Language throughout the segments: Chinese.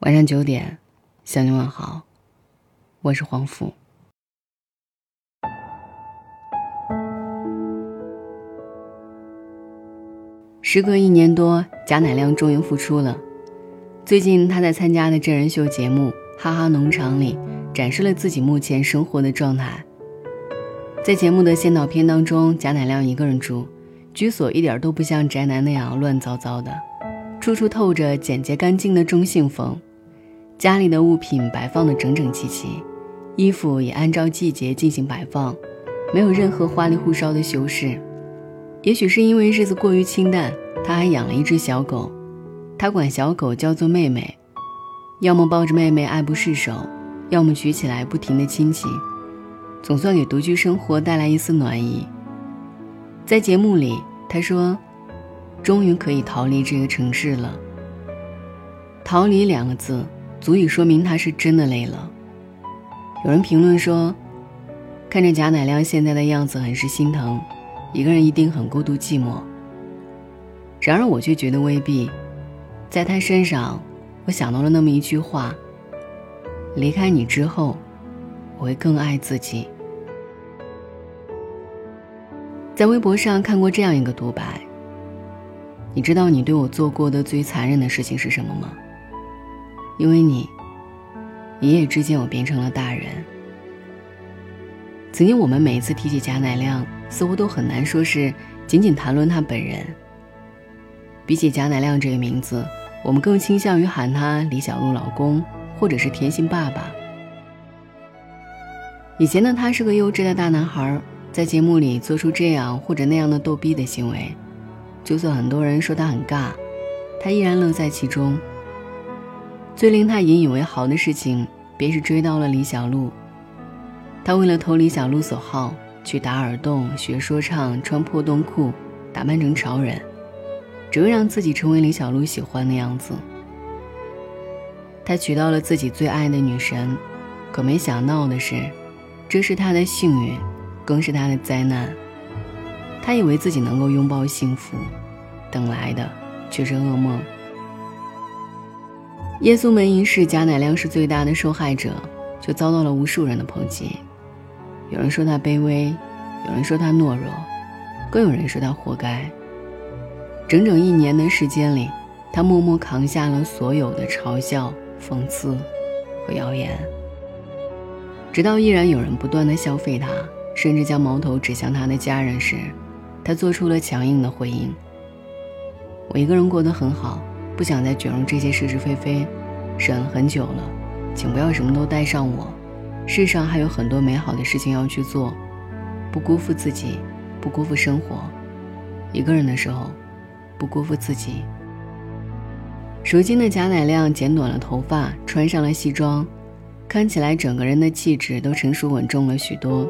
晚上九点，向你问好，我是黄甫。时隔一年多，贾乃亮终于复出了。最近他在参加的真人秀节目《哈哈农场》里，展示了自己目前生活的状态。在节目的先导片当中，贾乃亮一个人住，居所一点都不像宅男那样乱糟糟的，处处透着简洁干净的中性风。家里的物品摆放的整整齐齐，衣服也按照季节进行摆放，没有任何花里胡哨的修饰。也许是因为日子过于清淡，他还养了一只小狗，他管小狗叫做妹妹，要么抱着妹妹爱不释手，要么举起来不停的亲亲，总算给独居生活带来一丝暖意。在节目里，他说：“终于可以逃离这个城市了。”逃离两个字。足以说明他是真的累了。有人评论说：“看着贾乃亮现在的样子，很是心疼，一个人一定很孤独寂寞。”然而，我却觉得未必。在他身上，我想到了那么一句话：“离开你之后，我会更爱自己。”在微博上看过这样一个独白：“你知道你对我做过的最残忍的事情是什么吗？”因为你，一夜之间我变成了大人。曾经我们每一次提起贾乃亮，似乎都很难说是仅仅谈论他本人。比起贾乃亮这个名字，我们更倾向于喊他李小璐老公，或者是甜心爸爸。以前的他是个幼稚的大男孩，在节目里做出这样或者那样的逗逼的行为，就算很多人说他很尬，他依然乐在其中。最令他引以为豪的事情，便是追到了李小璐。他为了投李小璐所好，去打耳洞、学说唱、穿破洞裤、打扮成潮人，只为让自己成为李小璐喜欢的样子。他娶到了自己最爱的女神，可没想到的是，这是他的幸运，更是他的灾难。他以为自己能够拥抱幸福，等来的却是噩梦。耶稣门一事，贾乃亮是最大的受害者，就遭到了无数人的抨击。有人说他卑微，有人说他懦弱，更有人说他活该。整整一年的时间里，他默默扛下了所有的嘲笑、讽刺和谣言，直到依然有人不断的消费他，甚至将矛头指向他的家人时，他做出了强硬的回应：“我一个人过得很好。”不想再卷入这些是是非非，忍了很久了，请不要什么都带上我。世上还有很多美好的事情要去做，不辜负自己，不辜负生活。一个人的时候，不辜负自己。如今的贾乃亮剪短了头发，穿上了西装，看起来整个人的气质都成熟稳重了许多。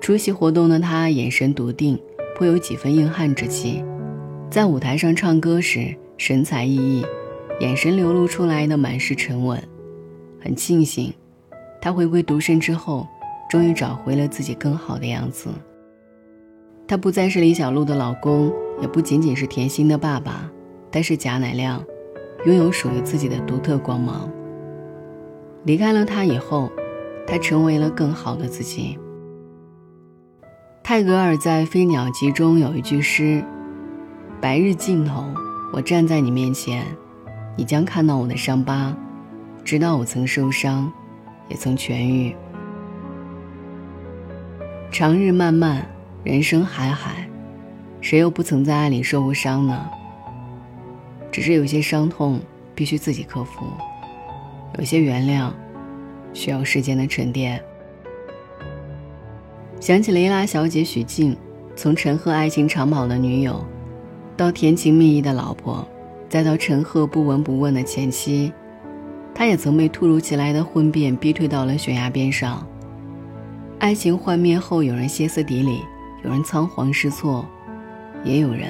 出席活动的他眼神笃定，颇有几分硬汉之气，在舞台上唱歌时。神采奕奕，眼神流露出来的满是沉稳。很庆幸，他回归独身之后，终于找回了自己更好的样子。他不再是李小璐的老公，也不仅仅是甜心的爸爸，但是贾乃亮，拥有属于自己的独特光芒。离开了他以后，他成为了更好的自己。泰戈尔在《飞鸟集》中有一句诗：“白日尽头。”我站在你面前，你将看到我的伤疤，知道我曾受伤，也曾痊愈。长日漫漫，人生海海，谁又不曾在爱里受过伤呢？只是有些伤痛必须自己克服，有些原谅需要时间的沉淀。想起了伊拉小姐许静，从陈赫爱情长跑的女友。到甜情蜜意的老婆，再到陈赫不闻不问的前妻，他也曾被突如其来的婚变逼退到了悬崖边上。爱情幻灭后，有人歇斯底里，有人仓皇失措，也有人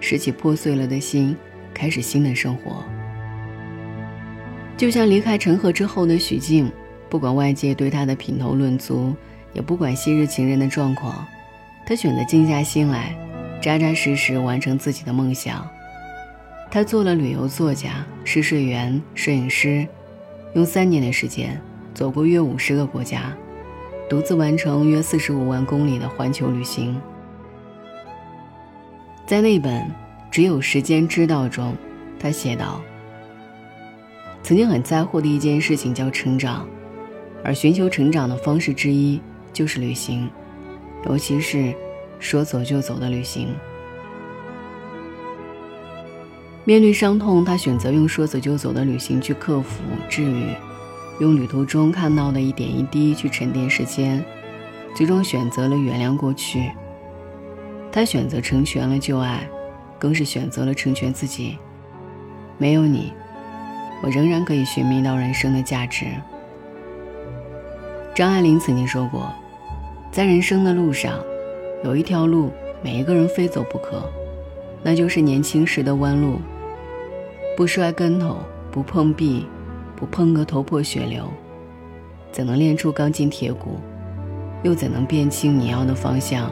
拾起破碎了的心，开始新的生活。就像离开陈赫之后的许静，不管外界对他的品头论足，也不管昔日情人的状况，他选择静下心来。扎扎实实完成自己的梦想。他做了旅游作家、试睡员、摄影师，用三年的时间走过约五十个国家，独自完成约四十五万公里的环球旅行。在那本《只有时间知道》中，他写道：“曾经很在乎的一件事情叫成长，而寻求成长的方式之一就是旅行，尤其是说走就走的旅行。”面对伤痛，他选择用说走就走的旅行去克服、治愈，用旅途中看到的一点一滴去沉淀时间，最终选择了原谅过去。他选择成全了旧爱，更是选择了成全自己。没有你，我仍然可以寻觅到人生的价值。张爱玲曾经说过，在人生的路上，有一条路每一个人非走不可，那就是年轻时的弯路。不摔跟头，不碰壁，不碰个头破血流，怎能练出钢筋铁骨？又怎能辨清你要的方向？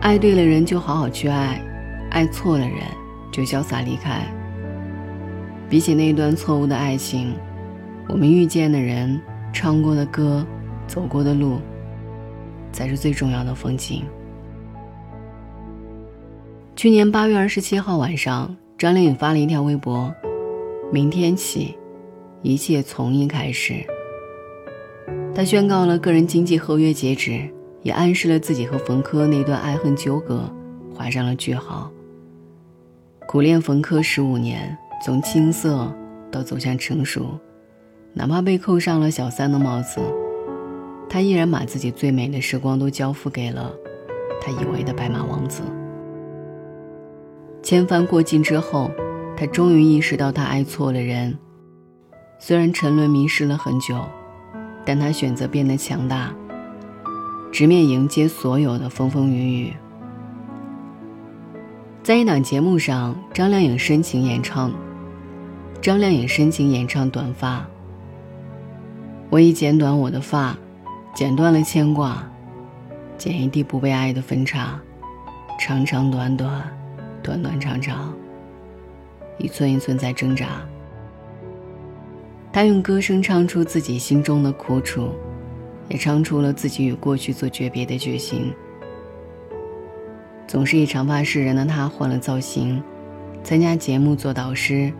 爱对了人就好好去爱，爱错了人就潇洒离开。比起那段错误的爱情，我们遇见的人、唱过的歌、走过的路，才是最重要的风景。去年八月二十七号晚上，张靓颖发了一条微博：“明天起，一切从一开始。”她宣告了个人经济合约截止，也暗示了自己和冯轲那段爱恨纠葛画上了句号。苦恋冯轲十五年，从青涩到走向成熟，哪怕被扣上了小三的帽子，她依然把自己最美的时光都交付给了他以为的白马王子。千帆过尽之后，他终于意识到他爱错了人。虽然沉沦迷失了很久，但他选择变得强大，直面迎接所有的风风雨雨。在一档节目上，张靓颖深情演唱。张靓颖深情演唱《短发》。我已剪短我的发，剪断了牵挂，剪一地不被爱的分叉，长长短短。短短长长，一寸一寸在挣扎。他用歌声唱出自己心中的苦楚，也唱出了自己与过去做诀别的决心。总是以长发示人的他换了造型，参加节目做导师，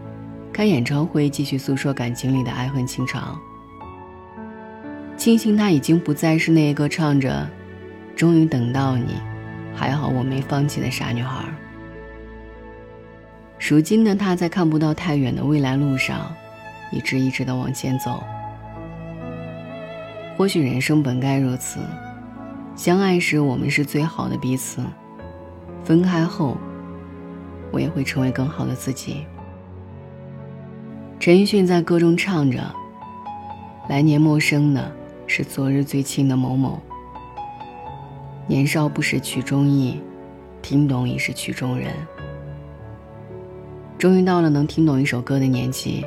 开演唱会继续诉说感情里的爱恨情长。庆幸他已经不再是那个唱着“终于等到你，还好我没放弃”的傻女孩。如今的他在看不到太远的未来路上，一直一直的往前走。或许人生本该如此，相爱时我们是最好的彼此，分开后，我也会成为更好的自己。陈奕迅在歌中唱着：“来年陌生的是昨日最亲的某某。年少不识曲中意，听懂已是曲中人。”终于到了能听懂一首歌的年纪，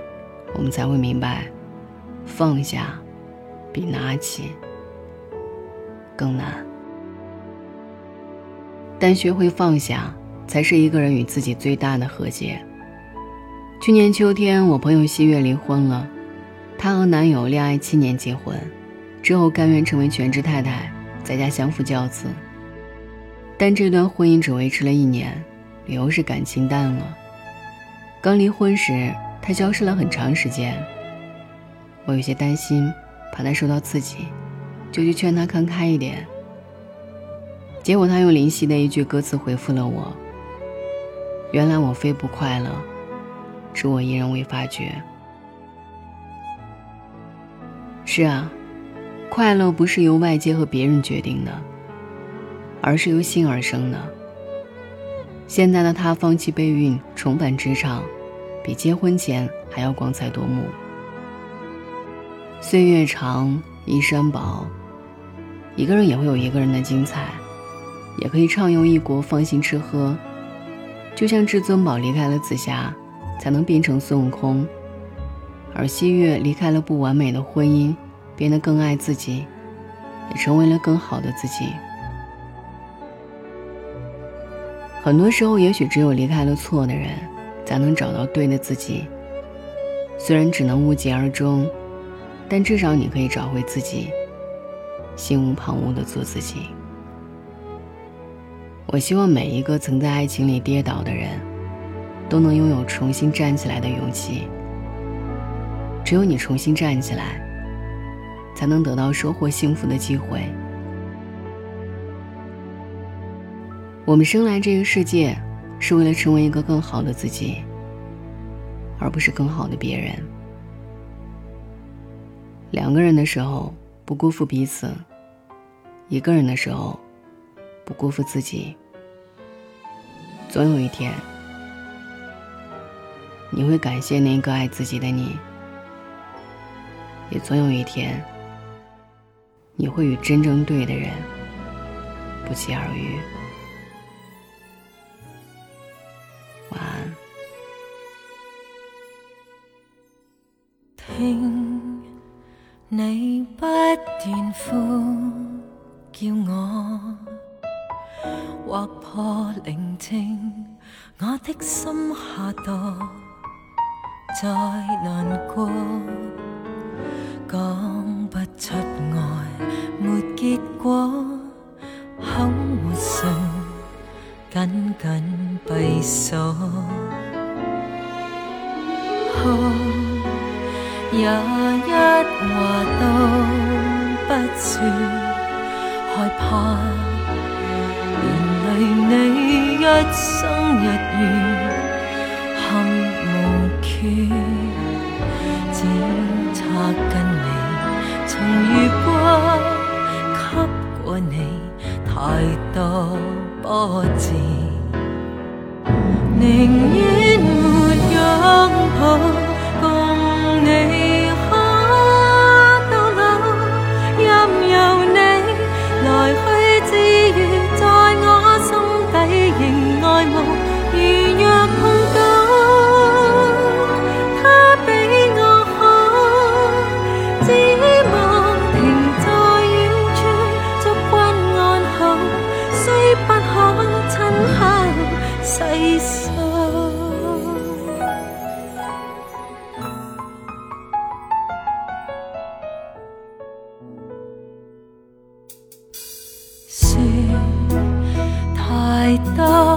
我们才会明白，放下比拿起更难。但学会放下，才是一个人与自己最大的和解。去年秋天，我朋友西月离婚了，她和男友恋爱七年结婚，之后甘愿成为全职太太，在家相夫教子。但这段婚姻只维持了一年，理由是感情淡了。刚离婚时，他消失了很长时间。我有些担心，怕他受到刺激，就去劝他看开一点。结果他用林夕的一句歌词回复了我：“原来我非不快乐，只我一人未发觉。”是啊，快乐不是由外界和别人决定的，而是由心而生的。现在的他放弃备孕，重返职场，比结婚前还要光彩夺目。岁月长，衣衫薄，一个人也会有一个人的精彩，也可以畅游异国，放心吃喝。就像至尊宝离开了紫霞，才能变成孙悟空；而西月离开了不完美的婚姻，变得更爱自己，也成为了更好的自己。很多时候，也许只有离开了错的人，才能找到对的自己。虽然只能无疾而终，但至少你可以找回自己，心无旁骛的做自己。我希望每一个曾在爱情里跌倒的人，都能拥有重新站起来的勇气。只有你重新站起来，才能得到收获幸福的机会。我们生来这个世界，是为了成为一个更好的自己，而不是更好的别人。两个人的时候不辜负彼此，一个人的时候不辜负自己。总有一天，你会感谢那个爱自己的你；也总有一天，你会与真正对的人不期而遇。晚安。听你不断呼叫我。划破宁静，我的心下堕，再难过，讲不出果，口没信，紧紧闭锁，哭也一话都不说，害怕连累。你一生日月到